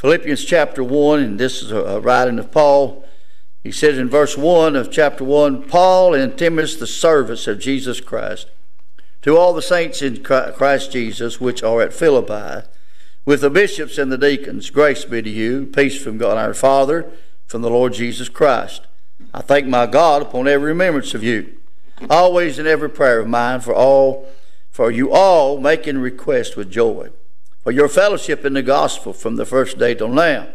Philippians chapter 1, and this is a writing of Paul. He says in verse 1 of chapter 1 Paul and Timothy, the service of Jesus Christ, to all the saints in Christ Jesus which are at Philippi, with the bishops and the deacons, grace be to you, peace from God our Father, from the Lord Jesus Christ. I thank my God upon every remembrance of you, always in every prayer of mine for all, for you all making request with joy, for your fellowship in the gospel from the first day till now,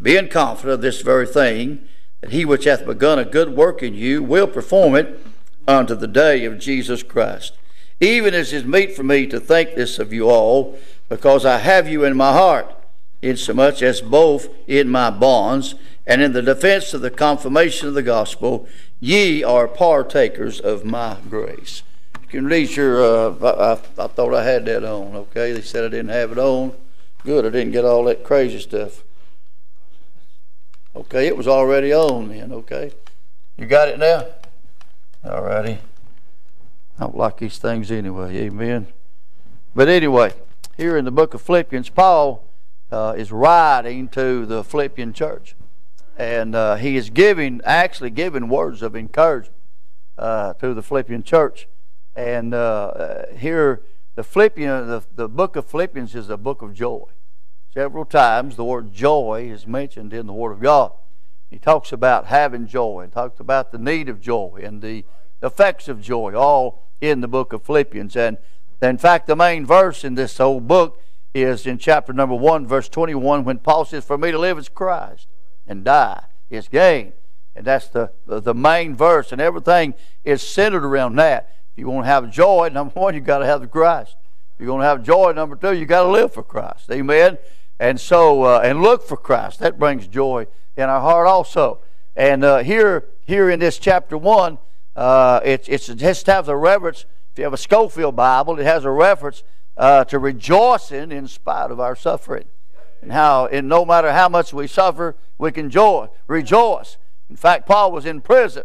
being confident of this very thing, that he which hath begun a good work in you will perform it unto the day of Jesus Christ. Even as is meet for me to think this of you all, because I have you in my heart, insomuch as both in my bonds and in the defense of the confirmation of the gospel, ye are partakers of my grace. Can read your, uh, I, I, I thought I had that on, okay? They said I didn't have it on. Good, I didn't get all that crazy stuff. Okay, it was already on then, okay? You got it now? All righty. I don't like these things anyway, amen. But anyway, here in the book of Philippians, Paul uh, is writing to the Philippian church. And uh, he is giving, actually giving words of encouragement uh, to the Philippian church. And uh, here, the the, the book of Philippians is a book of joy. Several times the word joy is mentioned in the Word of God. He talks about having joy, and talks about the need of joy and the effects of joy, all in the book of Philippians. And in fact, the main verse in this whole book is in chapter number 1, verse 21, when Paul says, For me to live is Christ, and die is gain. And that's the, the main verse, and everything is centered around that. You want to have joy, number one, you've got to have Christ. If you're going to have joy, number two, you've got to live for Christ. Amen? And so, uh, and look for Christ. That brings joy in our heart also. And uh, here, here in this chapter 1, uh, it's, it's, it to have the reverence. If you have a Scofield Bible, it has a reference uh, to rejoicing in spite of our suffering. And how, and no matter how much we suffer, we can joy, rejoice. In fact, Paul was in prison,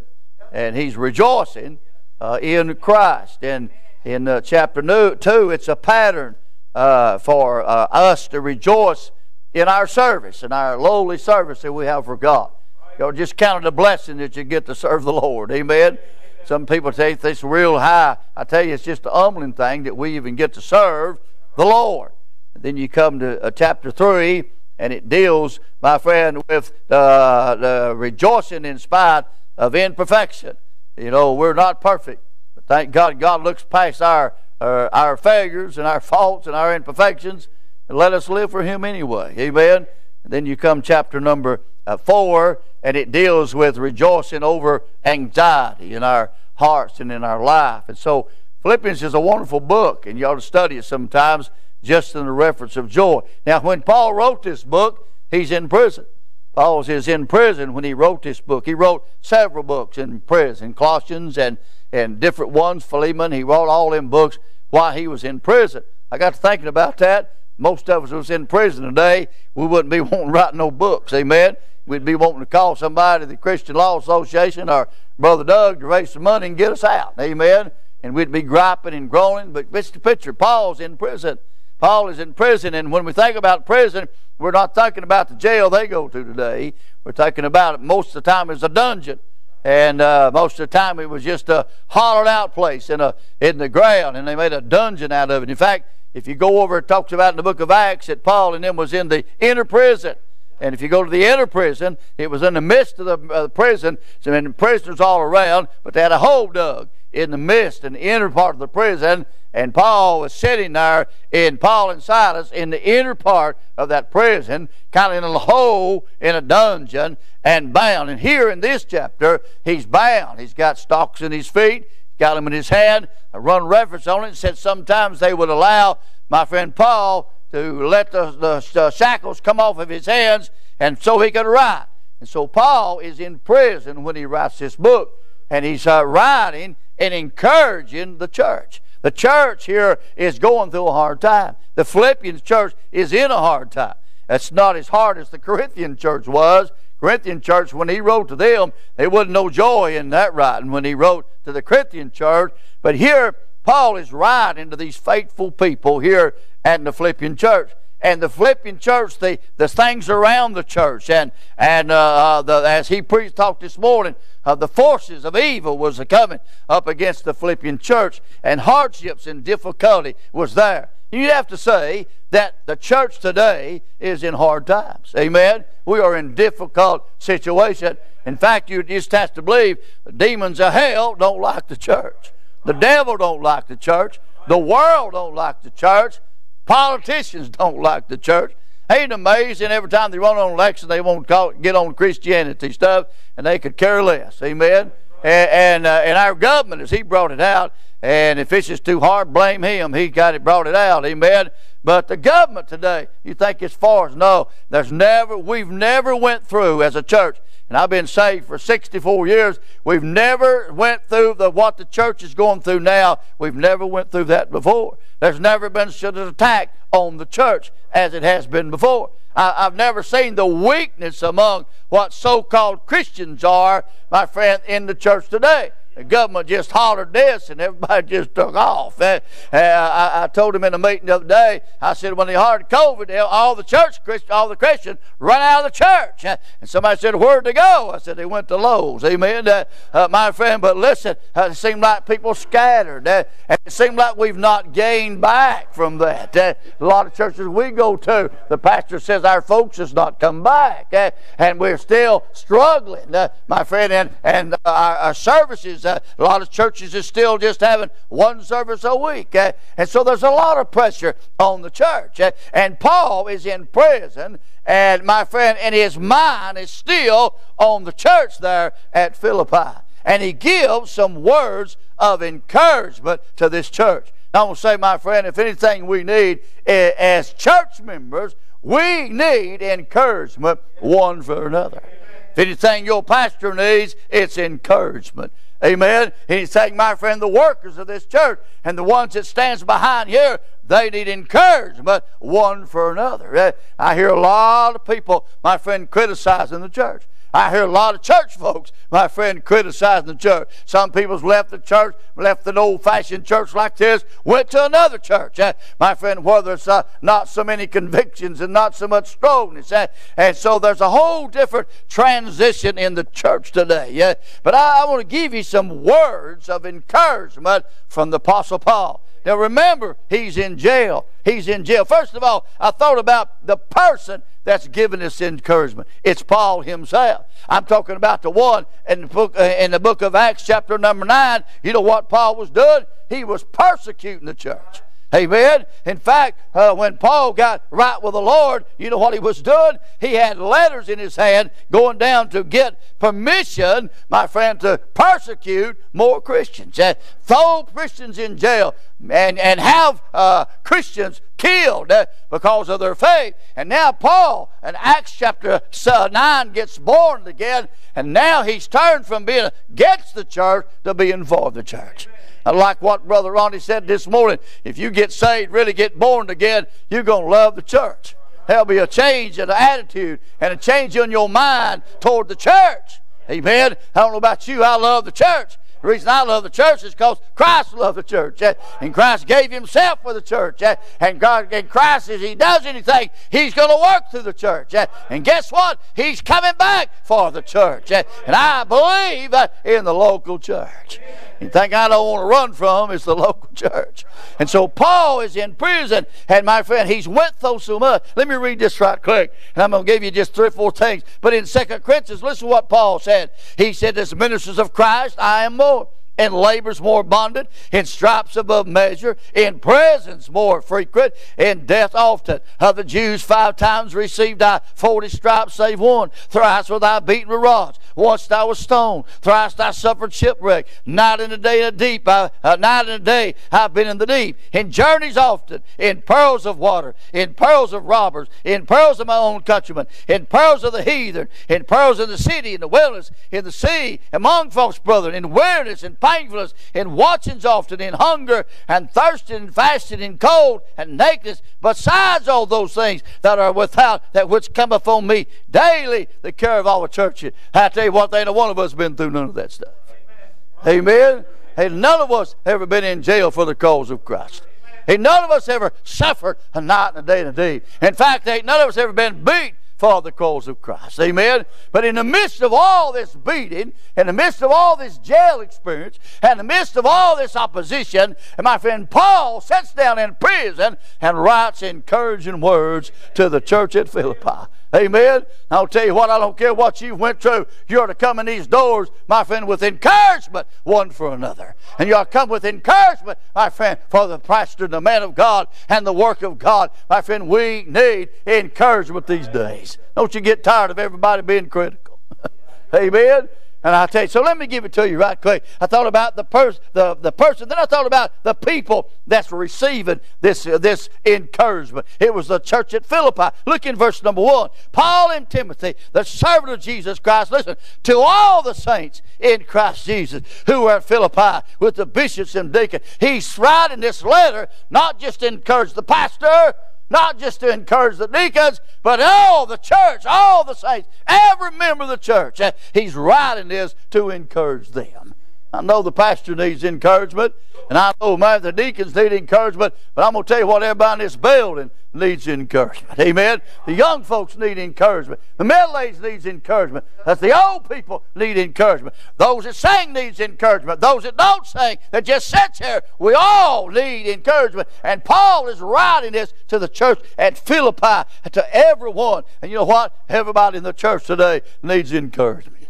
and he's rejoicing uh, in Christ. And in uh, chapter 2, it's a pattern uh, for uh, us to rejoice in our service, in our lowly service that we have for God. You know, just count it a blessing that you get to serve the Lord. Amen. Some people say this real high. I tell you, it's just a humbling thing that we even get to serve the Lord. And then you come to uh, chapter 3, and it deals, my friend, with the, the rejoicing in spite of imperfection. You know, we're not perfect. But thank God, God looks past our, our, our failures and our faults and our imperfections and let us live for Him anyway. Amen. And then you come chapter number uh, 4, and it deals with rejoicing over anxiety in our hearts and in our life. And so Philippians is a wonderful book, and you ought to study it sometimes just in the reference of joy. Now, when Paul wrote this book, he's in prison. Paul is in prison when he wrote this book. He wrote several books in prison, Colossians and, and different ones, Philemon. He wrote all them books while he was in prison. I got to thinking about that. Most of us was in prison today. We wouldn't be wanting to write no books. Amen. We'd be wanting to call somebody, the Christian Law Association or Brother Doug, to raise some money and get us out. Amen. And we'd be griping and groaning. But it's the picture. Paul's in prison. Paul is in prison. And when we think about prison, we're not thinking about the jail they go to today. We're thinking about it most of the time as a dungeon. And uh, most of the time it was just a hollowed out place in, a, in the ground. And they made a dungeon out of it. In fact, if you go over, it talks about in the book of Acts that Paul and them was in the inner prison. And if you go to the inner prison, it was in the midst of the uh, prison, so many prisoners all around, but they had a hole dug in the midst in the inner part of the prison. And Paul was sitting there in Paul and Silas in the inner part of that prison, kind of in a hole in a dungeon and bound. And here in this chapter, he's bound. He's got stocks in his feet, got them in his hand. I run reference on it and said sometimes they would allow my friend Paul to let the, the, the shackles come off of his hands and so he could write. And so Paul is in prison when he writes this book. And he's uh, writing and encouraging the church. The church here is going through a hard time. The Philippians church is in a hard time. It's not as hard as the Corinthian church was. Corinthian church, when he wrote to them, there wasn't no joy in that writing when he wrote to the Corinthian church. But here, Paul is writing to these faithful people here at the Philippian church. And the Philippian church, the, the things around the church, and, and uh, uh, the, as he preached, talked this morning, uh, the forces of evil was coming up against the Philippian church, and hardships and difficulty was there. You'd have to say that the church today is in hard times. Amen? We are in difficult situation. In fact, you just have to believe the demons of hell don't like the church. The devil don't like the church. The world don't like the church. Politicians don't like the church. Ain't amazing every time they run on election they won't call, get on Christianity stuff and they could care less. Amen. And and, uh, and our government, as he brought it out, and if it's just too hard, blame him. He got it, brought it out. Amen. But the government today, you think it's far as no. There's never, we've never went through as a church and I've been saved for 64 years. We've never went through the what the church is going through now. We've never went through that before. There's never been such an attack on the church as it has been before. I, have never seen the weakness among what so-called Christians are, my friend, in the church today. The government just hollered this and everybody just took off. And, uh, I, I, told him in a meeting the other day, I said, when they hollered COVID, all the church, all the Christians run out of the church. And somebody said, where'd they go? I said, they went to Lowe's. Amen. Uh, uh, my friend, but listen, uh, it seemed like people scattered. Uh, and it seemed like we've not gained back from that. A lot of churches we go to, the pastor says our folks has not come back. and we're still struggling, my friend. And, and our, our services uh, a lot of churches are still just having one service a week. Uh, and so there's a lot of pressure on the church. Uh, and Paul is in prison, and my friend, and his mind is still on the church there at Philippi. And he gives some words of encouragement to this church. Now, I'm going to say, my friend, if anything we need as church members, we need encouragement one for another. If anything your pastor needs, it's encouragement. Amen. He's saying, my friend, the workers of this church and the ones that stands behind here, they need encouragement one for another. Eh, I hear a lot of people, my friend, criticizing the church. I hear a lot of church folks, my friend, criticizing the church. Some people's left the church, left an old-fashioned church like this, went to another church. Uh, my friend, where there's uh, not so many convictions and not so much strongness. Uh, and so there's a whole different transition in the church today. Yeah? But I, I want to give you some words of encouragement from the Apostle Paul. Now remember, he's in jail. He's in jail. First of all, I thought about the person that's giving this encouragement. It's Paul himself. I'm talking about the one in the book, uh, in the book of Acts, chapter number 9. You know what Paul was doing? He was persecuting the church. Amen. In fact, uh, when Paul got right with the Lord, you know what he was doing? He had letters in his hand going down to get permission, my friend, to persecute more Christians. Uh, throw Christians in jail and, and have uh, Christians killed uh, because of their faith. And now Paul in Acts chapter 9 gets born again, and now he's turned from being against the church to being for the church. And like what Brother Ronnie said this morning, if you get saved, really get born again, you're going to love the church. There'll be a change in the attitude and a change in your mind toward the church. Amen. I don't know about you, I love the church. The reason I love the church is because Christ loved the church. Eh? And Christ gave himself for the church. Eh? And God and Christ, as he does anything, he's going to work through the church. Eh? And guess what? He's coming back for the church. And I believe in the local church. The thing I don't want to run from is the local church. And so Paul is in prison, and my friend, he's went through so much. Let me read this right quick, and I'm going to give you just three or four things. But in Second Corinthians, listen to what Paul said. He said, as ministers of Christ, I am more in labors more abundant, in stripes above measure, in presence more frequent, in death often. Of the Jews five times received I forty stripes save one. Thrice were I beaten with rods. Once I was stoned. Thrice I suffered shipwreck. Night and a day in the deep. I, uh, night and a day I've been in the deep. In journeys often, in perils of water, in perils of robbers, in perils of my own countrymen, in perils of the heathen, in perils in the city, in the wilderness, in the sea, among false brethren, in weariness, in painfulness, in watchings often, in hunger, and thirsting, and fasting, in cold, and nakedness, besides all those things that are without, that which come on me daily, the care of the churches. I tell you what, they ain't a one of us been through none of that stuff. Amen. Amen. Hey, none of us ever been in jail for the cause of Christ. Ain't none of us ever suffered a night and a day and a day. In fact, ain't none of us ever been beat for the cause of Christ. Amen. But in the midst of all this beating, in the midst of all this jail experience, in the midst of all this opposition, and my friend Paul sits down in prison and writes encouraging words to the church at Philippi. Amen. I'll tell you what, I don't care what you went through. You are to come in these doors, my friend, with encouragement one for another. And you are to come with encouragement, my friend, for the pastor the man of God and the work of God. My friend, we need encouragement these days. Don't you get tired of everybody being critical. Amen. And I tell you, so let me give it to you right quick. I thought about the, pers- the, the person, then I thought about the people that's receiving this, uh, this encouragement. It was the church at Philippi. Look in verse number one. Paul and Timothy, the servant of Jesus Christ, listen, to all the saints in Christ Jesus who are at Philippi with the bishops and deacons. He's writing this letter not just to encourage the pastor, not just to encourage the deacons, but all the church, all the saints, every member of the church. He's writing this to encourage them. I know the pastor needs encouragement, and I know man, the deacons need encouragement, but I'm going to tell you what everybody in this building needs encouragement. Amen. The young folks need encouragement. The middle aged needs encouragement. That's the old people need encouragement. Those that sing needs encouragement. Those that don't sing, that just sits here, we all need encouragement. And Paul is writing this to the church at Philippi, to everyone. And you know what? Everybody in the church today needs encouragement.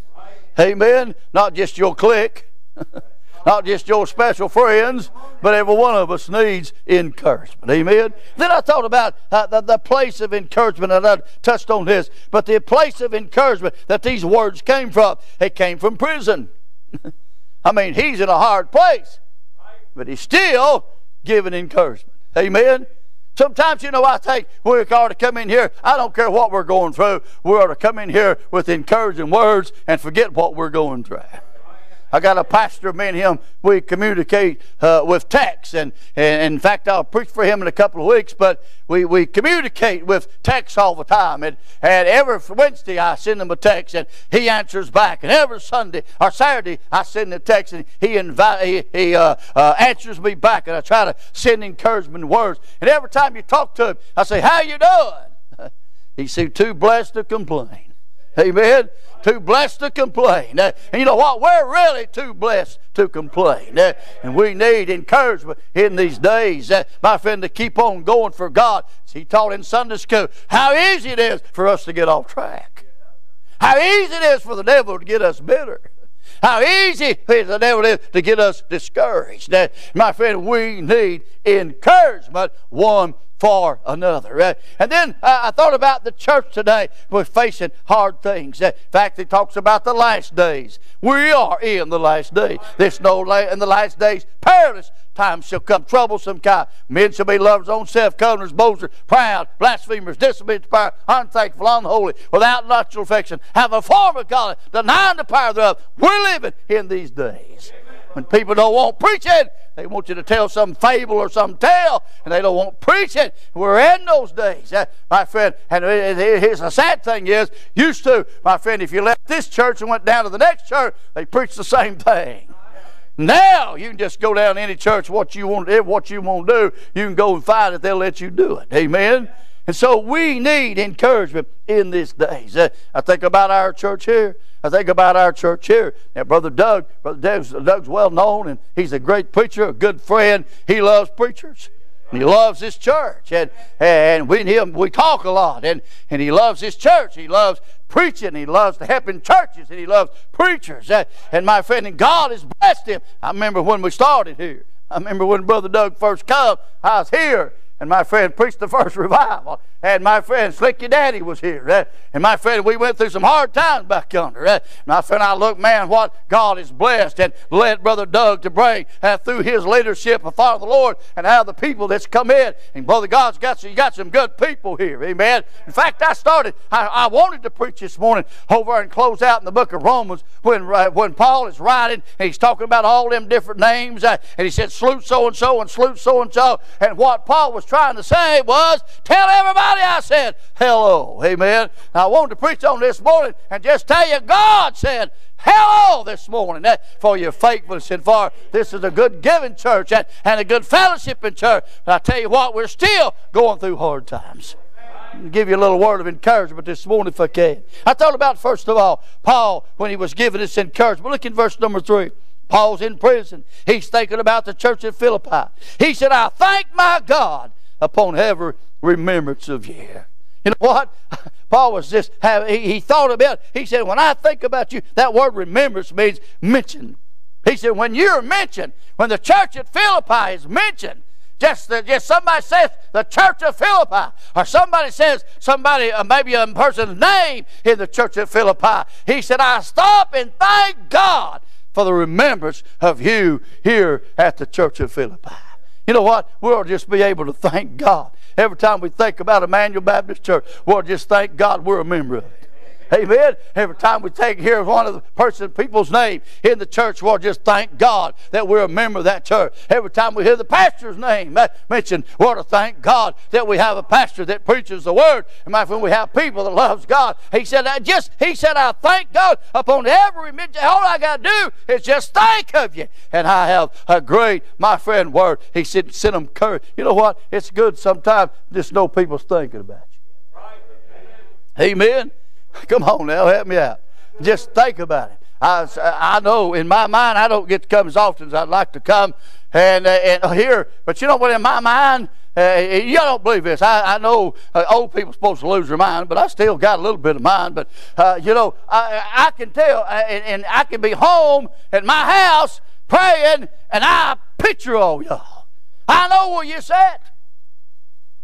Amen. Not just your clique. Not just your special friends, but every one of us needs encouragement. Amen. Then I thought about uh, the, the place of encouragement, and I touched on this, but the place of encouragement that these words came from, it came from prison. I mean, he's in a hard place, but he's still giving encouragement. Amen. Sometimes, you know, I think we ought to come in here. I don't care what we're going through. We ought to come in here with encouraging words and forget what we're going through. I got a pastor, me and him, we communicate uh, with text. And, and in fact, I'll preach for him in a couple of weeks, but we, we communicate with text all the time. And, and every Wednesday, I send him a text, and he answers back. And every Sunday or Saturday, I send him a text, and he, he, he uh, uh, answers me back. And I try to send encouragement words. And every time you talk to him, I say, How you doing? He said, Too blessed to complain. Amen. Too blessed to complain. Uh, and you know what? We're really too blessed to complain. Uh, and we need encouragement in these days, uh, my friend, to keep on going for God. He taught in Sunday school how easy it is for us to get off track. How easy it is for the devil to get us bitter. How easy the devil is to get us discouraged. Uh, my friend, we need encouragement one for another. Uh, and then uh, I thought about the church today. We're facing hard things. Uh, in fact, it talks about the last days. We are in the last days. There's no la- in the last days perilous times shall come, troublesome kind. Men shall be lovers, own self, covetous, boasters, proud, blasphemers, disobedient to power, unthankful, unholy, without natural affection, have a form of God, denying the power thereof. We're living in these days. When people don't want preaching, they want you to tell some fable or some tale, and they don't want preaching. We're in those days, uh, my friend. And here's the sad thing is, used to, my friend, if you left this church and went down to the next church, they preach the same thing. Now you can just go down to any church what you want what you want to do. You can go and find it. They'll let you do it. Amen. And so we need encouragement in these days. Uh, I think about our church here. I think about our church here. Now, Brother Doug, Brother Doug's, Doug's well known, and he's a great preacher, a good friend. He loves preachers. And he loves this church. And, and we and him, we talk a lot. And, and he loves this church. He loves preaching. He loves to help in churches. And he loves preachers. And, and my friend, and God has blessed him. I remember when we started here. I remember when Brother Doug first came, I was here and my friend preached the first revival. And my friend Slicky Daddy was here. Uh, and my friend, we went through some hard times back yonder. Uh, my friend, I look, man, what God has blessed and led Brother Doug to bring uh, through his leadership of Father the Lord and how the people that's come in. And Brother God's got some, got some good people here. Amen. In fact, I started, I, I wanted to preach this morning over and close out in the book of Romans when, uh, when Paul is writing and he's talking about all them different names. Uh, and he said, salute so and so and salute so and so. And what Paul was trying to say was, tell everybody I said hello. Amen. Now, I wanted to preach on this morning and just tell you God said hello this morning eh, for your faithfulness and for this is a good giving church and, and a good fellowship in church. But I tell you what, we're still going through hard times give you a little word of encouragement this morning if I can. I thought about, first of all, Paul when he was giving this encouragement. Look in verse number three. Paul's in prison. He's thinking about the church at Philippi. He said, I thank my God upon every remembrance of you. You know what? Paul was just, he, he thought about, he said, when I think about you, that word remembrance means mention. He said, when you're mentioned, when the church at Philippi is mentioned, just, just somebody says the church of Philippi, or somebody says somebody, uh, maybe a person's name in the church of Philippi. He said, I stop and thank God for the remembrance of you here at the church of Philippi. You know what? We'll just be able to thank God. Every time we think about Immanuel Baptist Church, we'll just thank God we're a member of it. Amen. Every time we take here one of the person, people's name in the church, we'll just thank God that we're a member of that church. Every time we hear the pastor's name mentioned, we'll to thank God that we have a pastor that preaches the word. And my friend, we have people that loves God. He said, I just, he said, I thank God upon every mention. All I got to do is just think of you. And I have a great, my friend, word. He said, send them courage. You know what? It's good sometimes just know people's thinking about you. Amen. Come on now, help me out. Just think about it. I, I know in my mind I don't get to come as often as I'd like to come and, uh, and here, but you know what? In my mind, uh, you don't believe this. I, I know uh, old people supposed to lose their mind, but I still got a little bit of mind. But uh, you know, I, I can tell, uh, and, and, I can be home at my house praying, and I picture all y'all. I know where you sat.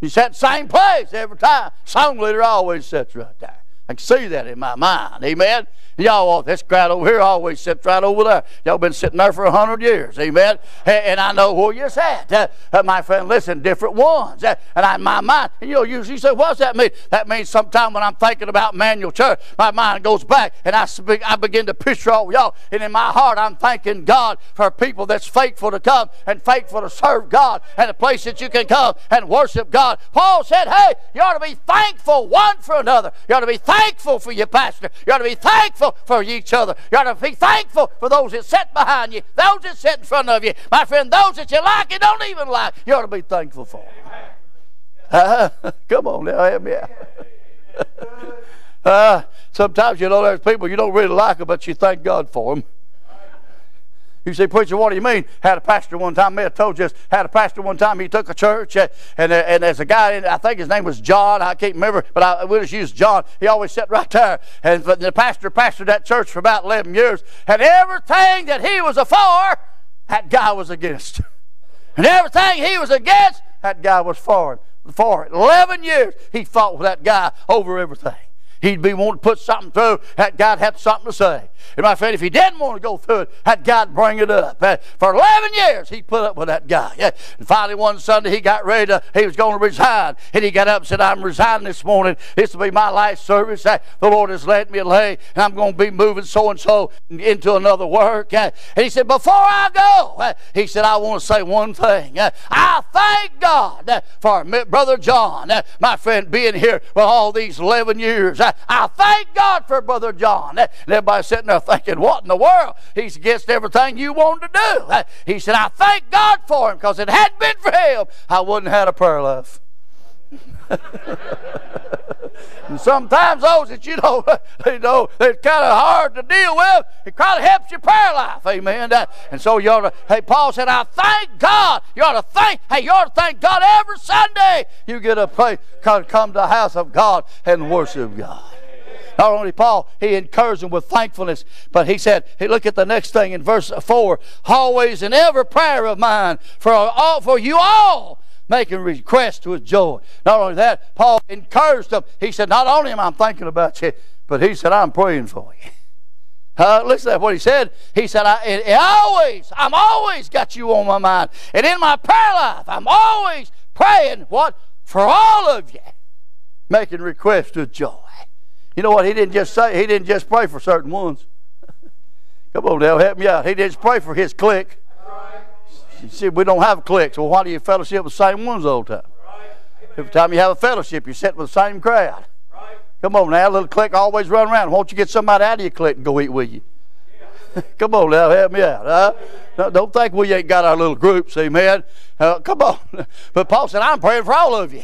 You sat the same place every time. Song leader always sits right there. I can see that in my mind. Amen. Y'all, this crowd over here always sits right over there. Y'all been sitting there for a hundred years. Amen. And I know where you're at. Uh, uh, my friend, listen, different ones. Uh, and I, my mind, and you'll usually say, what's that mean? That means sometime when I'm thinking about Manual Church, my mind goes back and I, I begin to picture all y'all. And in my heart, I'm thanking God for people that's faithful to come and faithful to serve God and a place that you can come and worship God. Paul said, hey, you ought to be thankful one for another. You ought to be thankful for your pastor. You ought to be thankful thankful for each other. You ought to be thankful for those that sit behind you, those that sit in front of you. My friend, those that you like and don't even like, you ought to be thankful for. Uh, come on now, help me out. uh, sometimes, you know, there's people you don't really like them, but you thank God for them. You say, preacher, what do you mean? Had a pastor one time, may have told you this, had a pastor one time, he took a church, uh, and, uh, and there's a guy, in, I think his name was John, I can't remember, but I, we'll just use John. He always sat right there, and the pastor pastored that church for about 11 years, and everything that he was for, that guy was against. And everything he was against, that guy was for him. For 11 years, he fought with that guy over everything. He'd be wanting to put something through, that guy'd have something to say. And my friend, if he didn't want to go through it, that guy'd bring it up. Uh, for 11 years, he put up with that guy. And finally, one Sunday, he got ready to, he was going to resign. And he got up and said, I'm resigning this morning. This will be my last service. Uh, the Lord has let me lay, and I'm going to be moving so and so into another work. Uh, and he said, Before I go, he said, I want to say one thing. I thank God for Brother John, my friend, being here for all these 11 years. I thank God for Brother John. And everybody sitting there thinking, what in the world? He's against everything you want to do. Eh, he said, I thank God for him because it hadn't been for him, I wouldn't have had a prayer life. and sometimes those that you know, you know, it's kind of hard to deal with. It kind of helps your prayer life, amen. And so you ought to. Hey, Paul said, "I thank God." You ought to thank. Hey, you ought to thank God every Sunday. You get a place, come to the house of God and worship God. Not only Paul, he encouraged them with thankfulness, but he said, hey, look at the next thing in verse 4 always in every prayer of mine for, all, for you all making requests with joy. Not only that, Paul encouraged them. He said, Not only am I thinking about you, but he said, I'm praying for you. Uh, listen to what he said. He said, I, it, it always, I'm always got you on my mind. And in my prayer life, I'm always praying, what? For all of you, making requests with joy. You know what? He didn't just say, he didn't just pray for certain ones. Come on now, help me out. He didn't pray for his clique. See, we don't have cliques. Well, why do you fellowship with the same ones all the time? Every time you have a fellowship, you're sitting with the same crowd. Come on now, a little clique always run around. Won't you get somebody out of your clique and go eat with you? come on now, help me out. Huh? don't think we ain't got our little groups, amen. Uh, come on. But Paul said, I'm praying for all of you.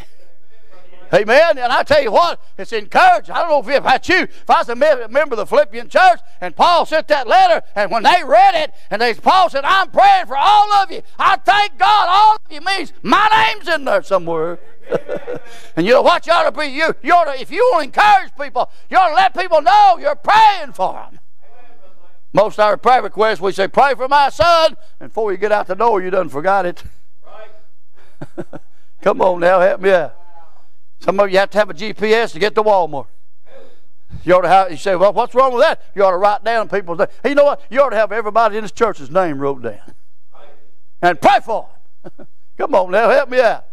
Amen. And I tell you what, it's encouraging. I don't know if about you. If I was a member of the Philippian church and Paul sent that letter, and when they read it, and they Paul said, I'm praying for all of you. I thank God all of you means my name's in there somewhere. and you know what you ought to be? You, you ought to, if you want to encourage people, you ought to let people know you're praying for them. Most of our prayer requests, we say, pray for my son. And before you get out the door, you done forgot it. Come on now, help me out. Some of you have to have a GPS to get to Walmart. You ought to have, you say, well, what's wrong with that? You ought to write down people's name. Hey, you know what? You ought to have everybody in this church's name wrote down. And pray for them. Come on now, help me out.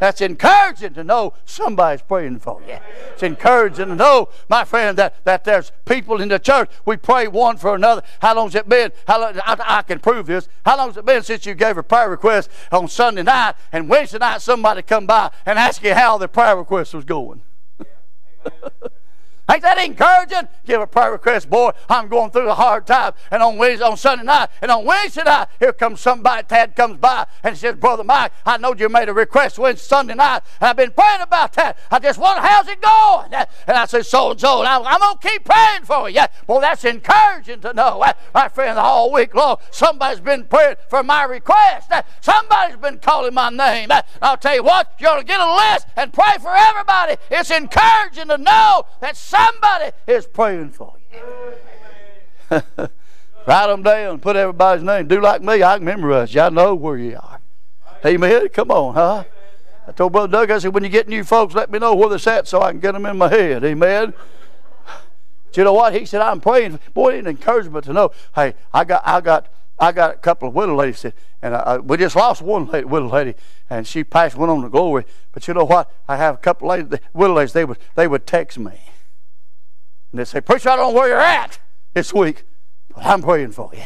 That's encouraging to know somebody's praying for you. It's encouraging to know, my friend, that, that there's people in the church. We pray one for another. How long's it been? How long, I, I can prove this. How long's it been since you gave a prayer request on Sunday night and Wednesday night somebody come by and ask you how the prayer request was going? Ain't that encouraging? Give a prayer request, boy. I'm going through a hard time. And on Wednesday, on Sunday night, and on Wednesday night, here comes somebody, Tad comes by, and says, Brother Mike, I know you made a request Wednesday, Sunday night, and I've been praying about that. I just wonder how's it going? And I said, so and so, and I'm, I'm going to keep praying for you. Well, that's encouraging to know. Eh? My friend, all week long, somebody's been praying for my request. Eh? Somebody's been calling my name. Eh? I'll tell you what, you ought to get a list and pray for everybody. It's encouraging to know that somebody Somebody is praying for you. Write them down. Put everybody's name. Do like me. I can memorize you. I know where you are. Amen. Come on, huh? I told Brother Doug, I said, when you get new folks, let me know where they're at so I can get them in my head. Amen. But you know what? He said, I'm praying. Boy, an encouragement to know. Hey, I got, I got, I got a couple of widow ladies, and I, we just lost one lady, widow lady, and she passed, went on to glory. But you know what? I have a couple of ladies, widow ladies. They would, they would text me. And they say, Preacher, I don't know where you're at this week, but I'm praying for you.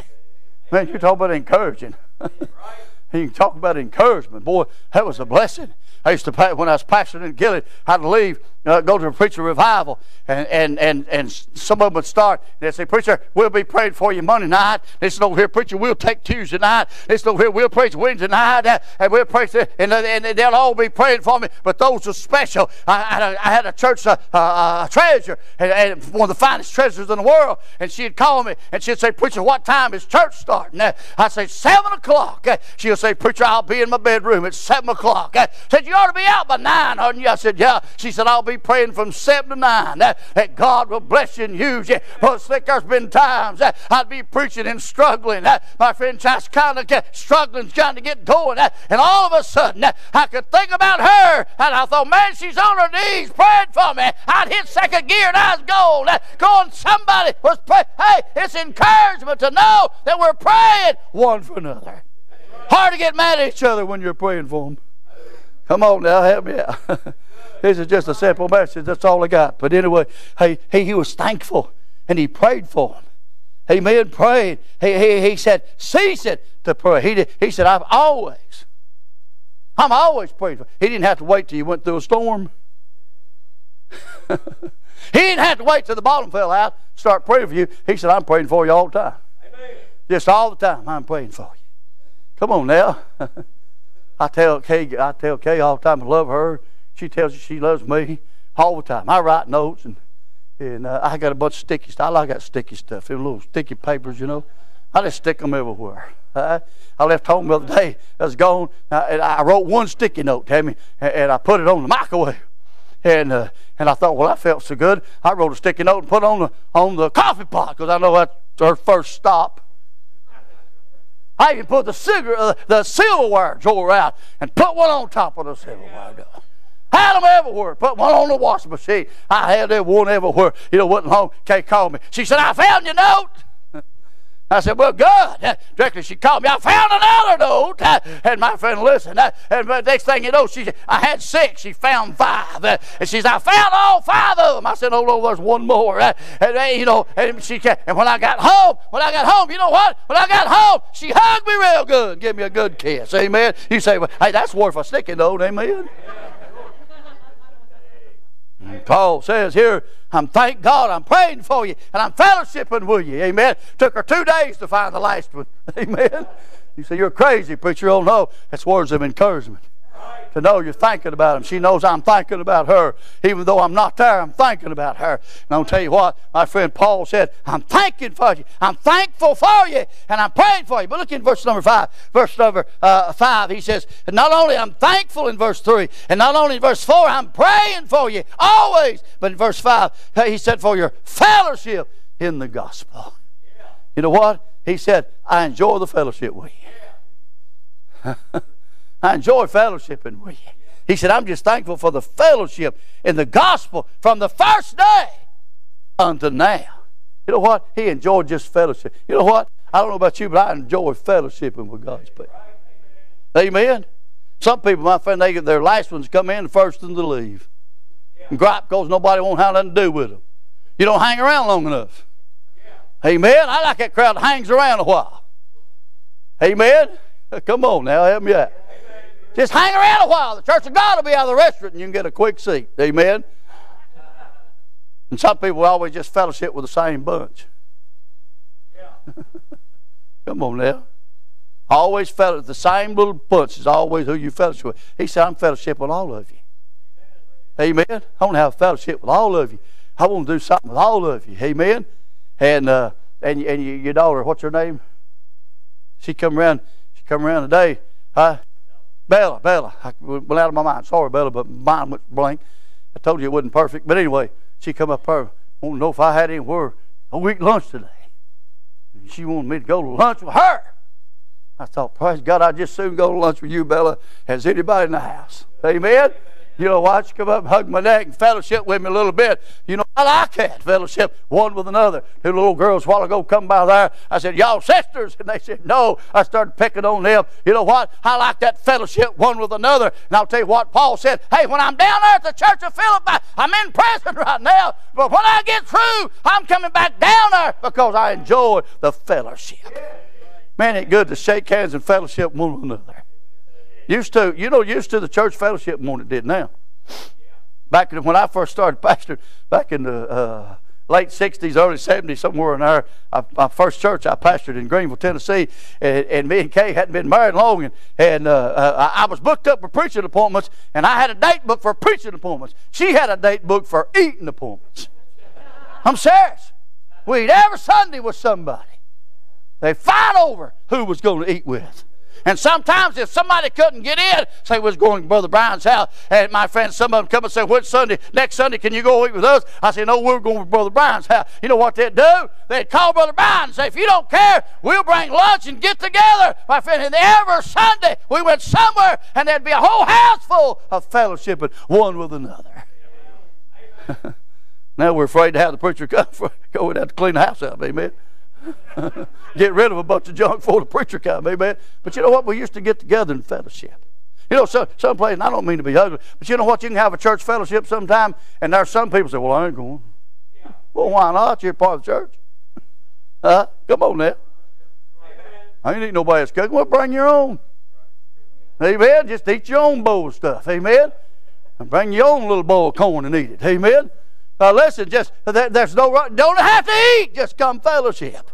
Man, you talk about encouraging. you can talk about encouragement. Boy, that was a blessing. I used to, when I was pastoring in Gilead, I'd leave, uh, go to a preacher revival, and, and, and, and some of them would start, and they'd say, Preacher, we'll be praying for you Monday night. They Listen over here, Preacher, we'll take Tuesday night. Listen over here, we'll preach Wednesday night, uh, and we'll preach, and, and they'll all be praying for me, but those are special. I, I, I had a church uh, uh, treasure, and, and, one of the finest treasures in the world, and she'd call me, and she'd say, Preacher, what time is church starting? Uh, I'd say, 7 o'clock. Uh, she'll say, Preacher, I'll be in my bedroom at 7 o'clock. Uh, said, You ought to be out by 9, aren't you? I said, Yeah. She said, I'll be praying from 7 to 9 that, God will bless you and use you. But think there's been times that I'd be preaching and struggling. My friend just kind of struggling, trying to get going. And all of a sudden, I could think about her. And I thought, man, she's on her knees praying for me. I'd hit second gear and I was going. Going, somebody was praying. Hey, it's encouragement to know that we're praying one for another. Hard to get mad at each other when you're praying for them. Come on now, help me out. this is just a simple message. That's all I got. But anyway, hey, he, he was thankful and he prayed for him. Amen. Prayed. He, he, he said, cease it to pray. He, did, he said, I've always, I'm always praying for. He didn't have to wait till you went through a storm. he didn't have to wait till the bottom fell out, start praying for you. He said, I'm praying for you all the time. Amen. Just all the time, I'm praying for you. Come on now. I tell Kay, I tell Kay all the time I love her. She tells you she loves me all the time. I write notes and and uh, I got a bunch of sticky stuff. I like that sticky stuff, them little sticky papers, you know. I just stick them everywhere. Uh, I left home the other day. I was gone. Uh, and I wrote one sticky note, Tammy, and, and I put it on the microwave. And uh, and I thought, well, that felt so good. I wrote a sticky note and put it on the on the coffee pot because I know that's her first stop. I even put the, cigar, uh, the silverware drawer out and put one on top of the silverware drawer. Had them everywhere. Put one on the washing machine. I had that one everywhere. You know, wasn't home. Kay called me. She said, I found your note. I said, well, good. Directly she called me. I found another note. And my friend listened. And the next thing you know, she I had six. She found five. And she said, I found all five of them. I said, oh, no, there's one more. And, you know, and she and when I got home, when I got home, you know what? When I got home, she hugged me real good. Give me a good kiss. Amen. You say, well, hey, that's worth a sticky note. Amen. Paul says here, I'm thank God, I'm praying for you, and I'm fellowshipping with you. Amen. Took her two days to find the last one. Amen. You say, You're crazy, preacher. Oh, no. That's words of encouragement to know you're thinking about him. She knows I'm thinking about her. Even though I'm not there, I'm thinking about her. And I'll tell you what, my friend Paul said, I'm thanking for you. I'm thankful for you. And I'm praying for you. But look in verse number five. Verse number uh, five, he says, not only I'm thankful in verse three, and not only in verse four, I'm praying for you always. But in verse five, he said, for your fellowship in the gospel. You know what? He said, I enjoy the fellowship with you. I enjoy fellowshipping with you. He said, I'm just thankful for the fellowship in the gospel from the first day unto now. You know what? He enjoyed just fellowship. You know what? I don't know about you, but I enjoy fellowshipping with God's people. Amen. Some people, my friend, they get their last ones come in, the first ones to leave. And gripe because nobody won't have nothing to do with them. You don't hang around long enough. Amen. I like that crowd that hangs around a while. Amen. Come on now, help me out. Just hang around a while. The church of God will be out of the restaurant and you can get a quick seat. Amen. And some people always just fellowship with the same bunch. Yeah. Come on now. Always fellowship. The same little bunch is always who you fellowship with. He said, I'm fellowship with all of you. Amen. I want to have fellowship with all of you. I want to do something with all of you. Amen. And uh, and and your daughter, what's her name? She come around. She come around today. Huh? Bella, Bella. I went out of my mind. Sorry, Bella, but mine went blank. I told you it wasn't perfect. But anyway, she come up here. Want to know if I had anywhere a week lunch today. And she wanted me to go to lunch with her. I thought, praise God, I'd just soon go to lunch with you, Bella, as anybody in the house. Amen. You know, you come up hug my neck and fellowship with me a little bit? You know, I like that fellowship one with another. Two little girls a while ago come by there. I said, Y'all sisters? And they said, No. I started picking on them. You know what? I like that fellowship one with another. And I'll tell you what Paul said. Hey, when I'm down there at the church of Philippi, I'm in prison right now. But when I get through, I'm coming back down there because I enjoy the fellowship. Man, it's good to shake hands and fellowship one with another. Used to, you know, used to the church fellowship more than it did now. Back when I first started pastoring, back in the uh, late 60s, early 70s, somewhere in I, my first church I pastored in Greeneville, Tennessee, and, and me and Kay hadn't been married long, and, and uh, uh, I was booked up for preaching appointments, and I had a date book for preaching appointments. She had a date book for eating appointments. I'm serious. We'd every Sunday with somebody. They fight over who was going to eat with. And sometimes if somebody couldn't get in, say was going to Brother Brian's house, and my friends, some of them come and say, Which Sunday, next Sunday, can you go eat with us? I say, No, we're going to Brother Brian's house. You know what they'd do? They'd call Brother Brian and say, If you don't care, we'll bring lunch and get together. My friend, and every Sunday we went somewhere, and there'd be a whole house full of fellowshipping one with another. now we're afraid to have the preacher come for go have to clean the house up, amen. get rid of a bunch of junk before the preacher come, amen. But you know what? We used to get together in fellowship. You know, some, some place, and I don't mean to be ugly, but you know what? You can have a church fellowship sometime, and there's some people say, Well, I ain't going. Yeah. Well, why not? You're part of the church. Huh? Come on now. I ain't eating nobody's cooking. Well, bring your own. Amen. Just eat your own bowl of stuff. Amen. And bring your own little bowl of corn and eat it. Amen. Uh, listen, just there's no right. don't have to eat. Just come fellowship.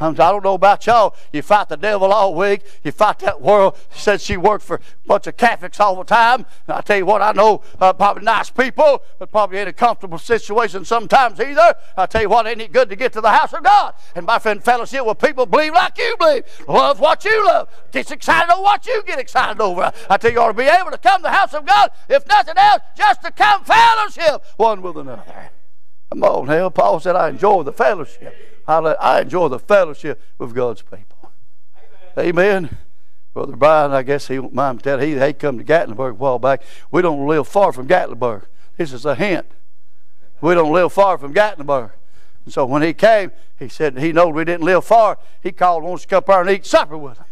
I don't know about y'all. You fight the devil all week. You fight that world. She said she worked for a bunch of Catholics all the time. And I tell you what, I know uh, probably nice people, but probably in a comfortable situation sometimes either. I tell you what, ain't it good to get to the house of God? And my friend, fellowship with people believe like you believe, love what you love, get excited over what you get excited over. I tell you, you ought to be able to come to the house of God, if nothing else, just to come fellowship one with another. Come on, hell. Paul said, I enjoy the fellowship. I enjoy the fellowship with God's people. Amen. Amen. Brother Brian, I guess he won't mind telling he he come to Gatlinburg a while back. We don't live far from Gatlinburg. This is a hint. We don't live far from Gatlinburg. And so when he came, he said he knew we didn't live far. He called wants to come up there and eat supper with him.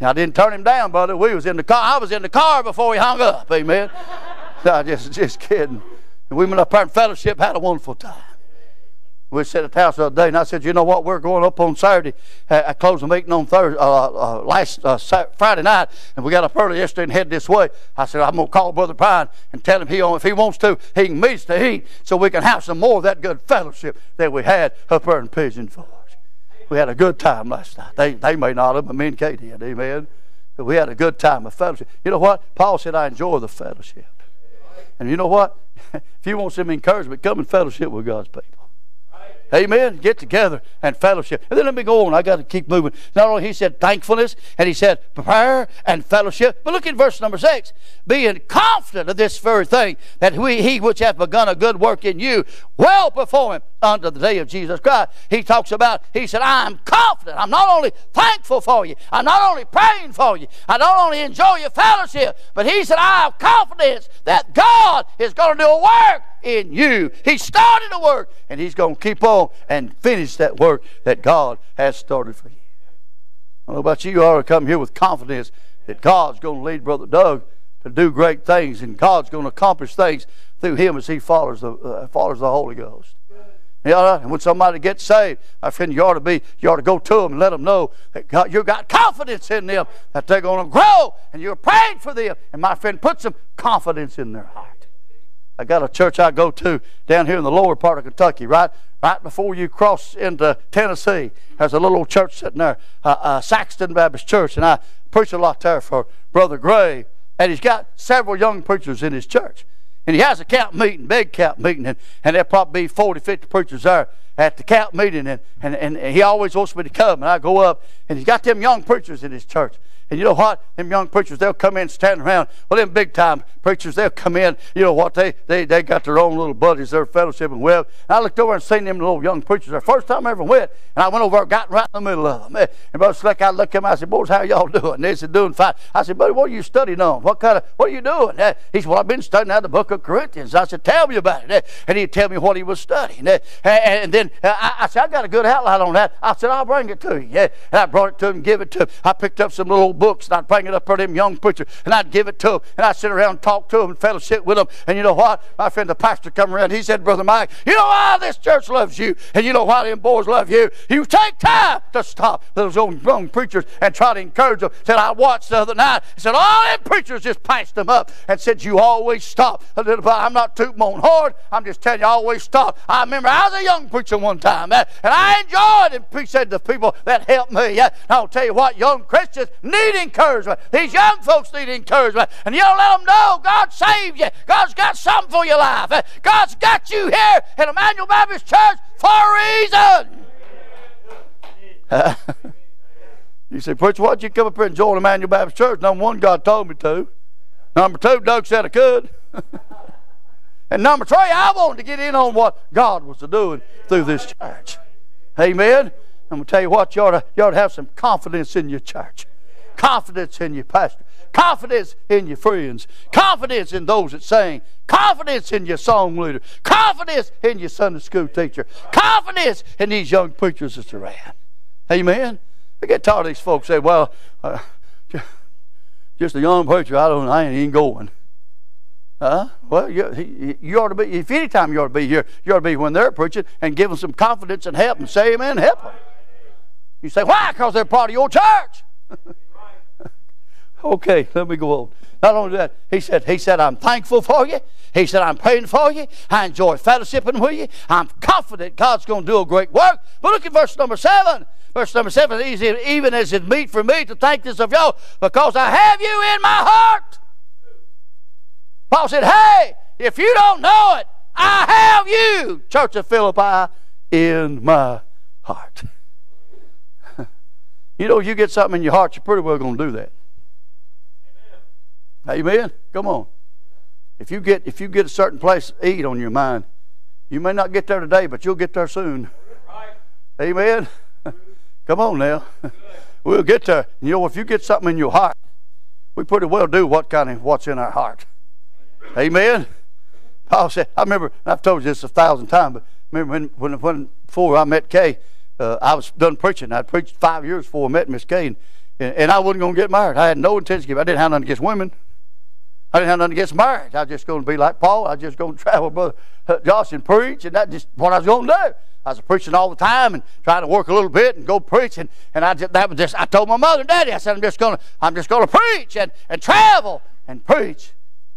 Now, I didn't turn him down, brother. We was in the car. I was in the car before we hung up. Amen. no, just just kidding. And we went up there in fellowship, had a wonderful time. We sat at the house the other day, and I said, you know what? We're going up on Saturday. I closed the meeting on Thursday, uh, uh, last uh, Friday night, and we got up early yesterday and headed this way. I said, I'm to call Brother Pine and tell him he, if he wants to, he can meet us to eat so we can have some more of that good fellowship that we had up there in Pigeon Forge. We had a good time last night. They, they may not have, but me and Katie did. Amen. But we had a good time of fellowship. You know what? Paul said, I enjoy the fellowship. And you know what? if you want some encouragement, come and fellowship with God's people. Amen. Get together and fellowship. And then let me go on. I got to keep moving. Not only he said thankfulness, and he said prayer and fellowship. But look at verse number six. Being confident of this very thing, that we, he which hath begun a good work in you will perform it unto the day of Jesus Christ. He talks about, he said, I'm confident. I'm not only thankful for you, I'm not only praying for you, I not only enjoy your fellowship, but he said, I have confidence that God is going to do a work in you. He started a work, and He's going to keep on and finish that work that God has started for you. I don't know about you, you ought to come here with confidence that God's going to lead Brother Doug to do great things, and God's going to accomplish things through him as he follows the, uh, follows the Holy Ghost. Know, and when somebody gets saved, my friend, you ought to be, you ought to go to them and let them know that God, you got confidence in them, that they're going to grow, and you're praying for them. And my friend, put some confidence in their heart. I got a church I go to down here in the lower part of Kentucky, right, right before you cross into Tennessee. There's a little church sitting there, uh, uh, Saxton Baptist Church, and I preach a lot there for Brother Gray. And he's got several young preachers in his church. And he has a camp meeting, big camp meeting, and, and there'll probably be 40, 50 preachers there at the camp meeting. And, and, and he always wants me to come, and I go up, and he's got them young preachers in his church. And you know what? Them young preachers, they'll come in, standing around. Well, them big time preachers, they'll come in. You know what? They they, they got their own little buddies, their fellowship and well. And I looked over and seen them little young preachers. The first time I ever went, and I went over and got right in the middle of them. And Brother Slick, I looked at him. I said, "Boys, how y'all doing?" And they said, "Doing fine." I said, "Buddy, what are you studying on? What kind of what are you doing?" Eh, he said, "Well, I've been studying out the book of Corinthians." I said, "Tell me about it." Eh, and he'd tell me what he was studying. Eh, and then uh, I said, "I got a good outline on that." I said, "I'll bring it to you." And I brought it to him, give it to him. I picked up some little books and I'd bring it up for them young preachers, and I'd give it to them, and I'd sit around and talk to them and fellowship with them. And you know what? My friend, the pastor, come around. He said, Brother Mike, you know why this church loves you, and you know why them boys love you. You take time to stop those old young preachers and try to encourage them. Said I watched the other night. Said all them preachers just passed them up and said you always stop a little bit. I'm not tooting on hard. I'm just telling you, I always stop. I remember I was a young preacher one time, eh, and I enjoyed and appreciated the people that helped me. Eh, I'll tell you what, young Christians need encouragement. These young folks need encouragement. And you don't let them know God saved you. God's got something for your life. God's got you here at Immanuel Baptist Church for a reason. you say, Preacher, why'd you come up here and join Immanuel Baptist Church? Number one, God told me to. Number two, Doug said I could. and number three, I wanted to get in on what God was doing through this church. Amen. I'm going to tell you what, you ought, to, you ought to have some confidence in your church confidence in your pastor, confidence in your friends, confidence in those that sing, confidence in your song leader, confidence in your Sunday school teacher, confidence in these young preachers that's around. Amen. I get tired of these folks say, "Well, uh, just a young preacher. I don't. I ain't even going." Huh? Well, you, you ought to be. If any time you ought to be here, you ought to be when they're preaching and give them some confidence and help and say, "Amen." Help them. You say, "Why?" Because they're part of your church. Okay, let me go on. Not only that, he said, he said, I'm thankful for you. He said, I'm praying for you. I enjoy fellowshipping with you. I'm confident God's going to do a great work. But look at verse number seven. Verse number seven, even as it meet for me to thank this of y'all, because I have you in my heart. Paul said, Hey, if you don't know it, I have you, Church of Philippi, in my heart. you know, you get something in your heart, you're pretty well going to do that. Amen. Come on. If you get if you get a certain place to eat on your mind, you may not get there today, but you'll get there soon. Amen. Come on now. We'll get there. You know, if you get something in your heart, we pretty well do what kind of what's in our heart. Amen. Paul said, I remember, I've told you this a thousand times, but remember when, when, when before I met Kay, uh, I was done preaching. I'd preached five years before I met Miss Kay, and, and, I wasn't going to get married. I had no intention I didn't have nothing against women. I didn't have nothing against marriage. I was just going to be like Paul. I was just going to travel, Brother Josh, and preach, and that's just what I was going to do. I was preaching all the time and trying to work a little bit and go preaching. And I just, that was just, I told my mother and daddy, I said, I'm just going to, I'm just to preach and, and travel and preach.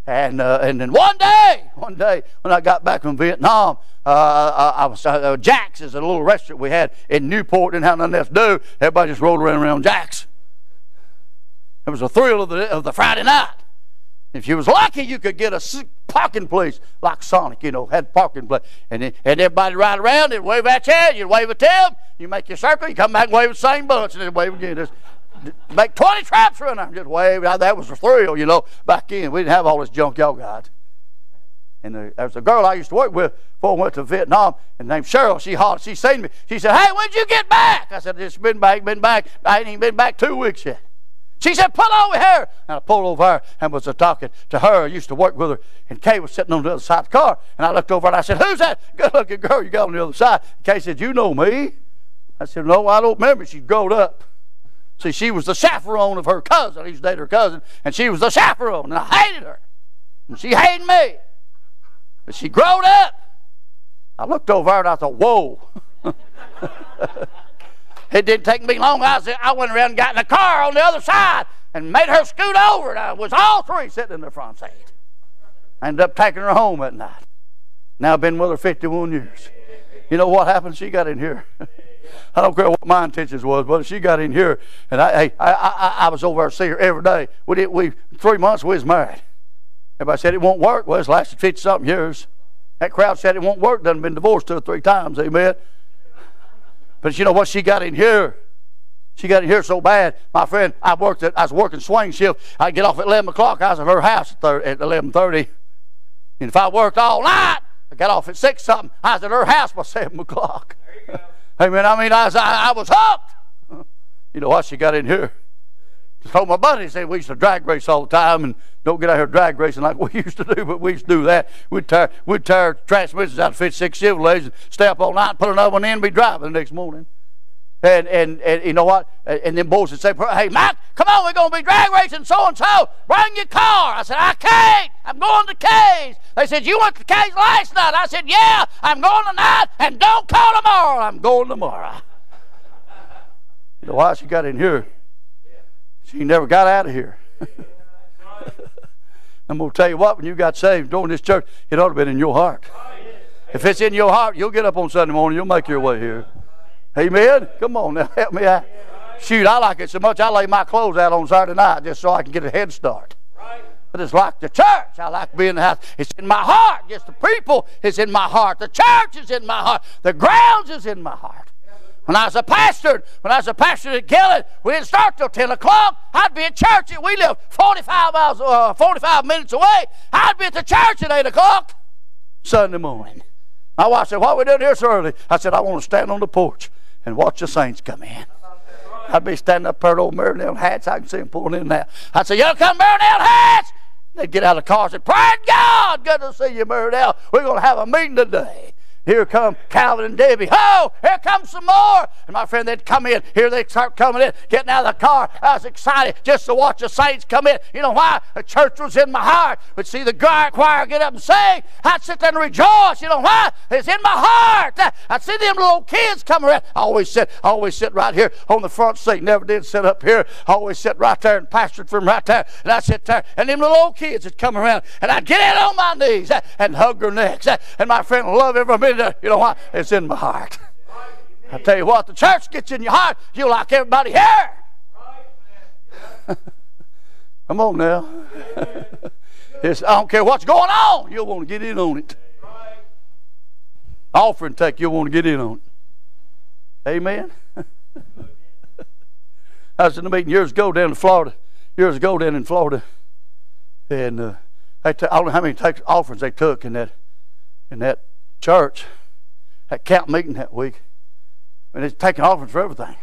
And, uh, and then one day, one day, when I got back from Vietnam, uh, I, I was, uh, Jack's is a little restaurant we had in Newport, didn't have nothing else to do. Everybody just rolled around around Jack's. It was a thrill of the, of the Friday night. If you was lucky, you could get a parking place like Sonic, you know, had parking place. And, and everybody ride around, they'd wave at you, you'd wave at them, you make your circle, you come back and wave the same bunch, and then wave again. Just make 20 traps run there, just wave. That was a thrill, you know, back in. We didn't have all this junk y'all got. And there was a girl I used to work with before I went to Vietnam, and named Cheryl. She hollered, she seen me. She said, Hey, when'd you get back? I said, Just been back, been back. I ain't even been back two weeks yet. She said, pull over here. And I pulled over and was talking to her. I used to work with her. And Kay was sitting on the other side of the car. And I looked over and I said, who's that good looking girl you got on the other side? Kay said, you know me. I said, no, I don't remember. She's grown up. See, she was the chaperone of her cousin. He used to date her cousin. And she was the chaperone. And I hated her. And she hated me. But she grown up. I looked over and I thought, whoa. It didn't take me long. I, said, I went around and got in the car on the other side and made her scoot over. And I was all three sitting in the front seat. I ended up taking her home at night. Now I've been with her 51 years. You know what happened? She got in here. I don't care what my intentions was, but she got in here, and I, I, I, I was over there to see her every day. We did, we three months we was married. Everybody said it won't work. Well, it's lasted 50 something years. That crowd said it won't work. Done been divorced two or three times. Amen. But you know what? She got in here. She got in here so bad. My friend, I worked at, I was working swing shift. I'd get off at 11 o'clock. I was at her house at, 30, at 11.30. And if I worked all night, I got off at 6 something. I was at her house by 7 o'clock. Amen. I mean, I was, I, I was hooked. You know what? She got in here. Told my buddy, said we used to drag race all the time and don't get out here drag racing like we used to do, but we used to do that. We'd tear, we'd tear transmissions out of 56 Chevrolets and stay up all night put another one in and be driving the next morning. And, and, and you know what? And then boys would say, hey, Matt, come on, we're going to be drag racing so-and-so. Bring your car. I said, I can't. I'm going to Kay's. They said, you went to Kay's last night. I said, yeah, I'm going tonight, and don't call tomorrow. I'm going tomorrow. You know why she got in here? She never got out of here. I'm going to tell you what, when you got saved, join this church, it ought to have been in your heart. If it's in your heart, you'll get up on Sunday morning, you'll make your way here. Amen? Come on now, help me out. Shoot, I like it so much, I lay my clothes out on Saturday night just so I can get a head start. But it's like the church. I like being in the house. It's in my heart. Just the people is in my heart. The church is in my heart. The grounds is in my heart. When I was a pastor, when I was a pastor at Gillett, we didn't start till 10 o'clock. I'd be at church. We lived 45 miles, uh, 45 minutes away. I'd be at the church at 8 o'clock Sunday morning. My wife said, Why are we doing here so early? I said, I want to stand on the porch and watch the saints come in. I'd be standing up there at old Marinell hats. I can see them pulling in now. I'd say, Y'all come Marinell hats! They'd get out of the car and say, Praise God! Good to see you, Marinell. We're going to have a meeting today. Here come Calvin and Debbie. Oh, here comes some more. And my friend, they'd come in. Here they start coming in, getting out of the car. I was excited just to watch the saints come in. You know why? The church was in my heart. But see the choir get up and sing. I'd sit there and rejoice. You know why? It's in my heart. I'd see them little kids come around. I always sit, I always sit right here on the front seat. Never did sit up here. I always sit right there and pastored from right there. And I sit there. And them little old kids would come around. And I'd get in on my knees and hug their necks. And my friend love every minute you know what? It's in my heart. I tell you what, the church gets in your heart, you like everybody here. Come on now. It's, I don't care what's going on, you'll want to get in on it. Offering take, you'll want to get in on it. Amen. I was in a meeting years ago down in Florida. Years ago down in Florida, and uh, I don't know how many take, offerings they took in that in that church at camp meeting that week, and it's taking offerings for everything.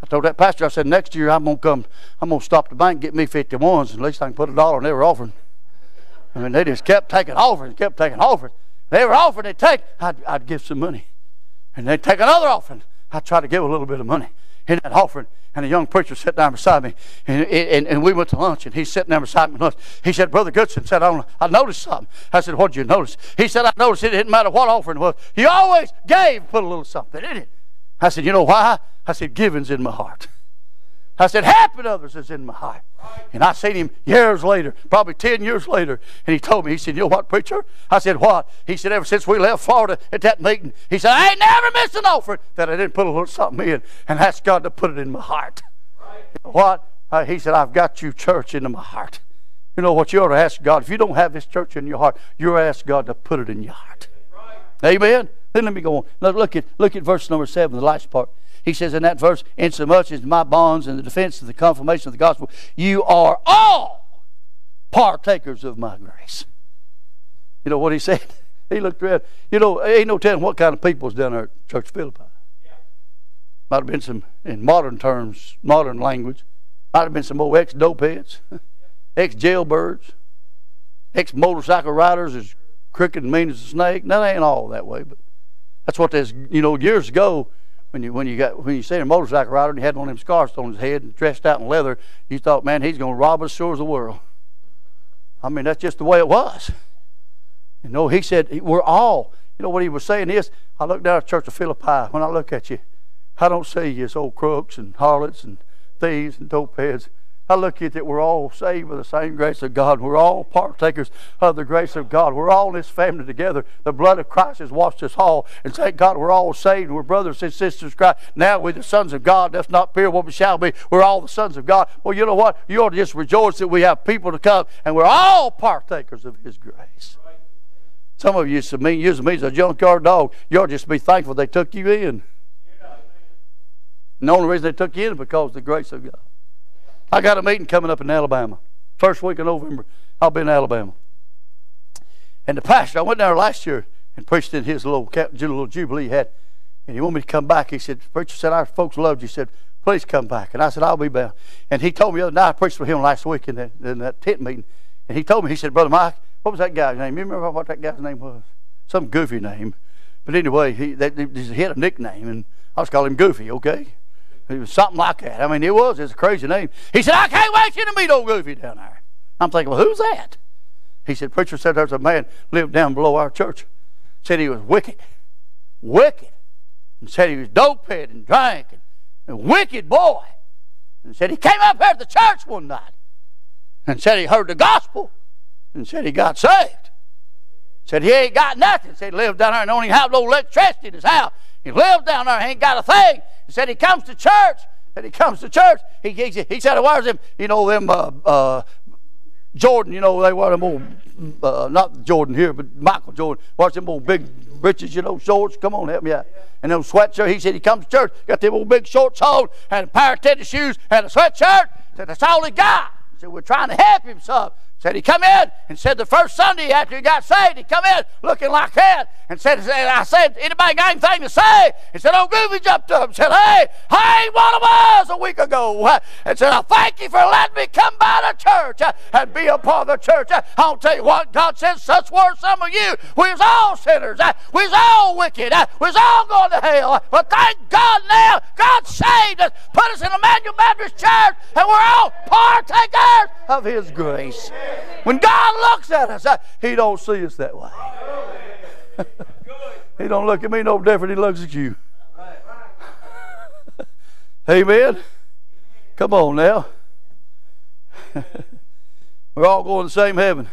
I told that pastor, I said, next year I'm gonna come, I'm gonna stop the bank, and get me 51s, at least I can put a dollar in every offering. I mean, they just kept taking offerings, kept taking offerings. Every offering they take, I'd, I'd give some money. And they'd take another offering. I'd try to give a little bit of money. In that offering. And a young preacher sat down beside me, and, and, and we went to lunch, and he's sitting there beside me lunch. He said, Brother Goodson said, I, I noticed something. I said, What did you notice? He said, I noticed it didn't matter what offering it was. You always gave, put a little something in it. I said, You know why? I said, Giving's in my heart. I said, helping others is in my heart. And I seen him years later, probably 10 years later, and he told me, he said, You know what, preacher? I said, What? He said, Ever since we left Florida at that meeting, he said, I ain't never missed an offering that I didn't put a little something in and ask God to put it in my heart. Know what? Uh, he said, I've got you, church, into my heart. You know what? You ought to ask God. If you don't have this church in your heart, you ought to ask God to put it in your heart. Amen? Then let me go on. Now look at, look at verse number 7, the last part. He says in that verse, insomuch as my bonds and the defense of the confirmation of the gospel, you are all partakers of my grace. You know what he said? He looked around. You know, ain't no telling what kind of people was down there at Church Philippi. Might have been some, in modern terms, modern language, might have been some old ex dopeheads, ex jailbirds, ex motorcycle riders as crooked and mean as a snake. Now, ain't all that way, but that's what this, you know, years ago when you when you got when you see a motorcycle rider and he had one of them scarves on his head and dressed out in leather, you thought, man, he's to rob us shores of the world. I mean, that's just the way it was. You know, he said we're all. You know what he was saying is, I look down at Church of Philippi. When I look at you, I don't see you as old crooks and harlots and thieves and dope heads. I look at it, we're all saved by the same grace of God. We're all partakers of the grace of God. We're all in this family together. The blood of Christ has washed us all. And thank God we're all saved. We're brothers and sisters Christ. Now we're the sons of God. That's not fear what we shall be. We're all the sons of God. Well, you know what? You ought to just rejoice that we have people to come and we're all partakers of His grace. Some of you used to mean, use me as a junkyard dog. You ought to just be thankful they took you in. And the only reason they took you in is because of the grace of God. I got a meeting coming up in Alabama. First week of November, I'll be in Alabama. And the pastor, I went down there last year and preached in his little, little jubilee had. And he wanted me to come back. He said, preacher said, our folks loved you. He said, please come back. And I said, I'll be back. And he told me the other night, I preached for him last week in that, in that tent meeting. And he told me, he said, Brother Mike, what was that guy's name? You remember what that guy's name was? Some goofy name. But anyway, he, that, he had a nickname, and I was calling him Goofy, okay? It was something like that. I mean, it was. It's a crazy name. He said, I can't wait you to meet old Goofy down there. I'm thinking, well, who's that? He said, Preacher said there's a man lived down below our church. Said he was wicked. Wicked. And said he was dope and drank and a wicked boy. And said he came up here to the church one night and said he heard the gospel and said he got saved. Said he ain't got nothing. Said he lived down there and don't even have no electricity in his house. He lived down there, he ain't got a thing. He said he comes to church. And he comes to church. He, he, he said, "Where's them? You know them uh, uh, Jordan. You know they wear them old, uh, not Jordan here, but Michael Jordan. Watch them old big breeches. You know shorts. Come on, help me out. And them sweatshirt. He said he comes to church, got them old big shorts on, and a pair of tennis shoes, and a sweatshirt. Said that's all he got. Said we're trying to help him some. Said he come in and said the first Sunday after he got saved, he come in looking like that and said, I said, anybody got anything to say? He said, oh, Goofy jumped up and said, hey, I ain't what I was a week ago. And said, I thank you for letting me come by the church uh, and be a part of the church. Uh, I'll tell you what, God says, such were some of you. We was all sinners. Uh, we was all wicked. We was all going to hell. But thank God now, God saved us, put us in Immanuel Baptist Church, and we're all partakers of His grace. When God looks at us, He don't see us that way. he don't look at me no different. He looks at you. Amen. Come on now. We're all going to the same heaven.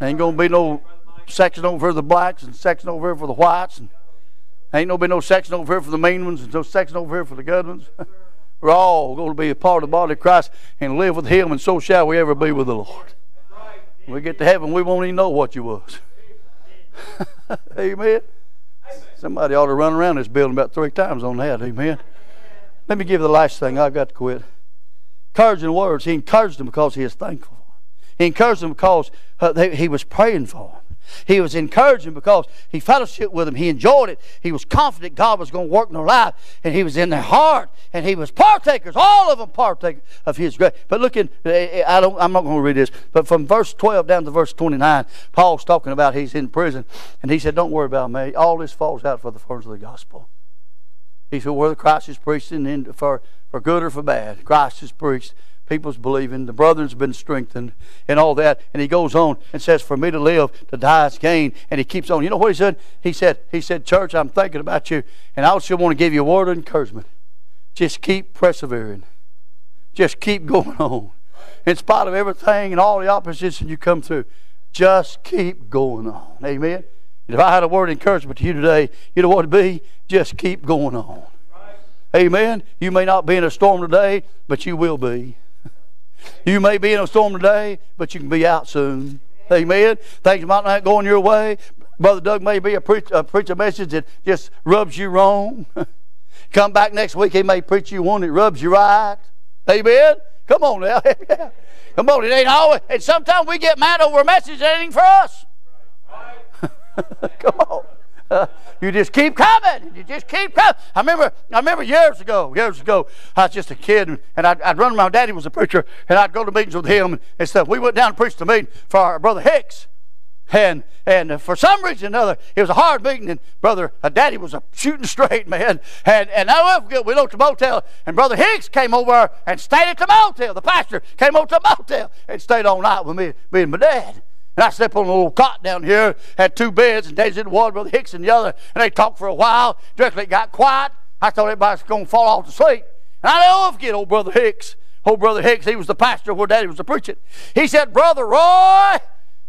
Ain't gonna be no section over for the blacks and section over here for the whites, and ain't no be no section over here for the mean ones and no section over here for the good ones. We're all going to be a part of the body of Christ and live with Him, and so shall we ever be with the Lord. When we get to heaven, we won't even know what you was. Amen. Somebody ought to run around this building about three times on that. Amen. Let me give you the last thing. I've got to quit. Encouraging words. He encouraged them because he is thankful. He encouraged them because uh, he was praying for them. He was encouraging because he fellowshiped with them. He enjoyed it. He was confident God was going to work in their life, and he was in their heart, and he was partakers. All of them partakers of his grace. But look in, eh, eh, I don't. I'm not going to read this, but from verse 12 down to verse 29, Paul's talking about he's in prison, and he said, "Don't worry about me. All this falls out for the furtherance of the gospel." He said, whether Christ is preached for, for good or for bad, Christ is preached. People's believing. The brother's been strengthened and all that. And he goes on and says, For me to live, to die is gain. And he keeps on. You know what he said? He said, He said, Church, I'm thinking about you. And I also want to give you a word of encouragement. Just keep persevering. Just keep going on. In spite of everything and all the opposition you come through, just keep going on. Amen. If I had a word of encouragement to you today, you know what it'd be? Just keep going on. Amen. You may not be in a storm today, but you will be. You may be in a storm today, but you can be out soon. Amen. Things might not go your way. Brother Doug may be a, preach, a message that just rubs you wrong. Come back next week, he may preach you one that rubs you right. Amen. Come on now. Come on, it ain't always. And sometimes we get mad over a message that ain't for us. Come on. You just keep coming. You just keep coming. I remember, I remember years ago, years ago, I was just a kid, and I'd, I'd run. My daddy was a preacher, and I'd go to meetings with him and stuff. We went down and preached a meeting for our brother Hicks. And and for some reason or another, it was a hard meeting, and brother, uh, daddy was a shooting straight man. And and I forget, we looked at the motel, and brother Hicks came over and stayed at the motel. The pastor came over to the motel and stayed all night with me, me and my dad. And I slept on a little cot down here, had two beds, and Daisy in one, Brother Hicks in the other. And they talked for a while. Directly it got quiet. I thought everybody was going to fall off to sleep. And I never forget old Brother Hicks. Old Brother Hicks, he was the pastor where Daddy was the preaching. He said, Brother Roy,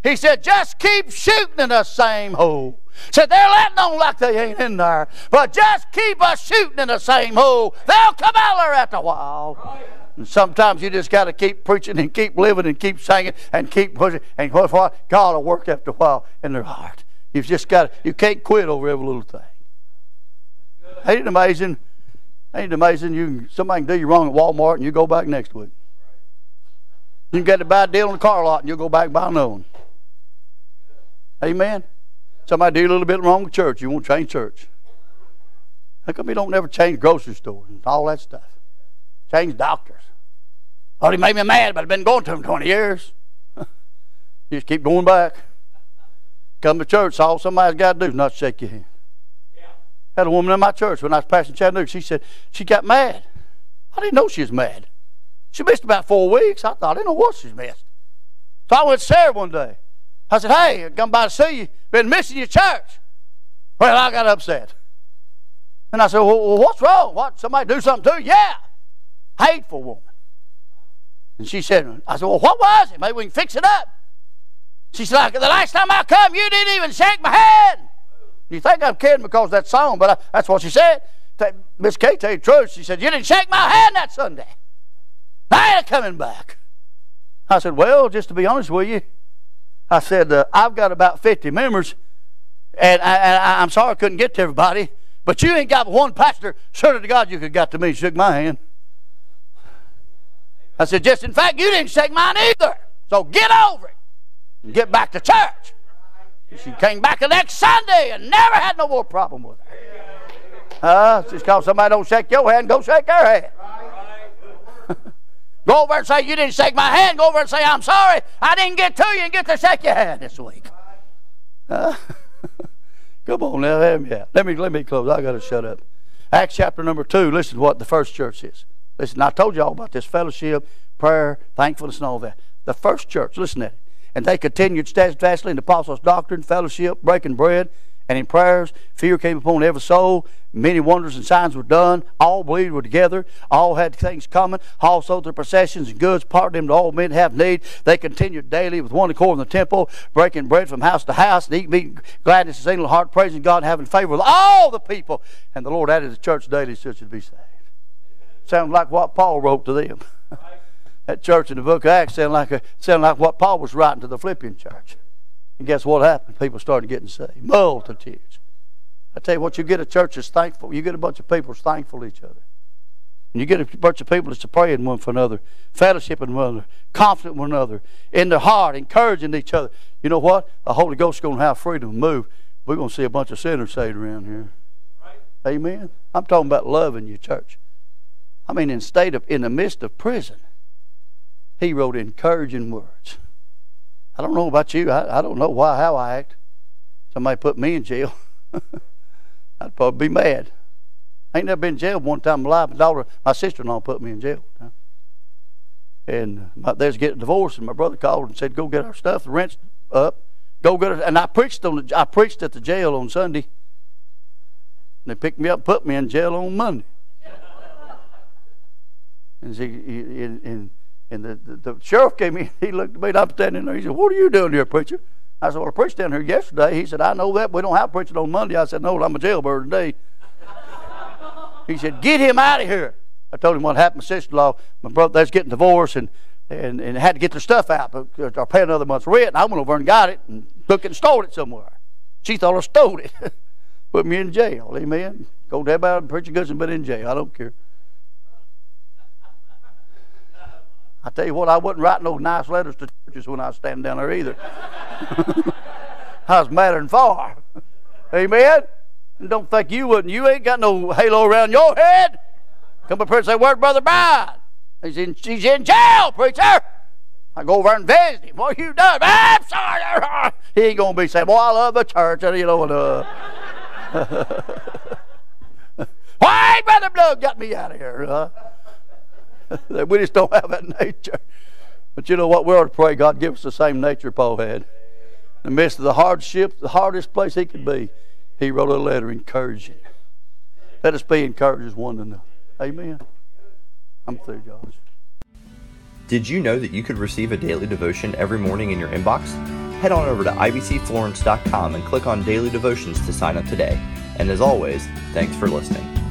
he said, just keep shooting in the same hole. Said they're letting on like they ain't in there, but just keep us shooting in the same hole. They'll come out there after a while. And sometimes you just got to keep preaching and keep living and keep singing and keep pushing. And God will work after a while in their heart. You've just got to, you can't quit over every little thing. Ain't it amazing? Ain't it amazing? You somebody can do you wrong at Walmart and you go back next week. You can get a bad deal on the car lot and you'll go back and buy another one. Amen. Somebody do a little bit wrong with church, you won't change church. How come you don't never change grocery stores and all that stuff? Change doctors. Oh, he made me mad, but I've been going to him 20 years. just keep going back. Come to church, all somebody's got to do is not shake your hand. Yeah. Had a woman in my church when I was passing Chattanooga. She said she got mad. I didn't know she was mad. She missed about four weeks. I thought I didn't know what she missed. So I went to Sarah one day. I said, "Hey, I come by to see you. Been missing your church." Well, I got upset. And I said, well, what's wrong? What? Somebody do something to you? Yeah hateful woman. And she said, I said, well, what was it? Maybe we can fix it up. She said, like, the last time I come, you didn't even shake my hand. You think I'm kidding because that song, but I, that's what she said. Miss Kate tell you the truth. She said, you didn't shake my hand that Sunday. I ain't coming back. I said, well, just to be honest with you, I said, uh, I've got about 50 members, and, I, am sorry I couldn't get to everybody, but you ain't got one pastor. Sure to God you could got to me shook my hand. I said, just in fact, you didn't shake mine either. So get over it and get back to church. She came back the next Sunday and never had no more problem with her. Uh, just because somebody don't shake your hand, go shake their hand. go over and say, You didn't shake my hand. Go over and say, I'm sorry. I didn't get to you and get to shake your hand this week. Uh, come on now, let me, let me let me close. I got to shut up. Acts chapter number two. Listen to what the first church is. Listen, I told you all about this fellowship, prayer, thankfulness, and all that. The first church, listen to it. And they continued steadfastly in the apostles' doctrine, fellowship, breaking bread, and in prayers. Fear came upon every soul. Many wonders and signs were done. All believed were together. All had things common. All sold their possessions and goods, parted them to all men have need. They continued daily with one accord in the temple, breaking bread from house to house, and eating meat, gladness and single heart, praising God, having favor with all the people. And the Lord added to the church daily such as should be saved. Sounds like what Paul wrote to them. that church in the book of Acts sounded like, a, sounded like what Paul was writing to the Philippian church. And guess what happened? People started getting saved. Multitudes. I tell you what, you get a church that's thankful. You get a bunch of people that's thankful to each other. And you get a bunch of people that's praying one for another, fellowshipping one another, confident one another, in their heart, encouraging each other. You know what? The Holy Ghost is going to have freedom to move. We're going to see a bunch of sinners saved around here. Right. Amen. I'm talking about loving your church. I mean, in state of in the midst of prison, he wrote encouraging words. I don't know about you. I, I don't know why how I act. Somebody put me in jail. I'd probably be mad. I ain't never been in jail one time in my life. My daughter, my sister-in-law put me in jail. And uh, my, they was getting divorced, and my brother called and said, "Go get our stuff. The rent's up. Go get it." And I preached on the, I preached at the jail on Sunday. And they picked me up, put me in jail on Monday. And, see, and, and, and the, the, the, sheriff came in. He looked at me. And I'm standing there. He said, "What are you doing here, preacher?" I said, "Well, I preached down here yesterday." He said, "I know that. We don't have preaching on Monday." I said, "No, I'm a jailbird today." he said, "Get him out of here." I told him what happened. My sister-in-law, my brother, was getting divorced and, and, and had to get their stuff out, but or pay another month's rent. And I went over and got it and took it and stole it somewhere. She thought I stole it. Put me in jail. Amen. Go to everybody, preacher Goodson, but in jail. I don't care. I tell you what, I wasn't writing those nice letters to churches when I was standing down there either. I was madder than far. Amen. And don't think you wouldn't. You ain't got no halo around your head. Come up here and say, Where's Brother Brian? He's in, he's in jail, preacher. I go over and visit him. What you done? I'm sorry. He ain't going to be saying, Boy, I love the church. And, You know, and, uh, Why, Brother Blood got me out of here? Huh? we just don't have that nature. But you know what? We ought to pray God give us the same nature Paul had. In the midst of the hardship, the hardest place he could be, he wrote a letter encouraging. Let us be encouragers one another. Amen. I'm through, Josh. Did you know that you could receive a daily devotion every morning in your inbox? Head on over to ibcflorence.com and click on Daily Devotions to sign up today. And as always, thanks for listening.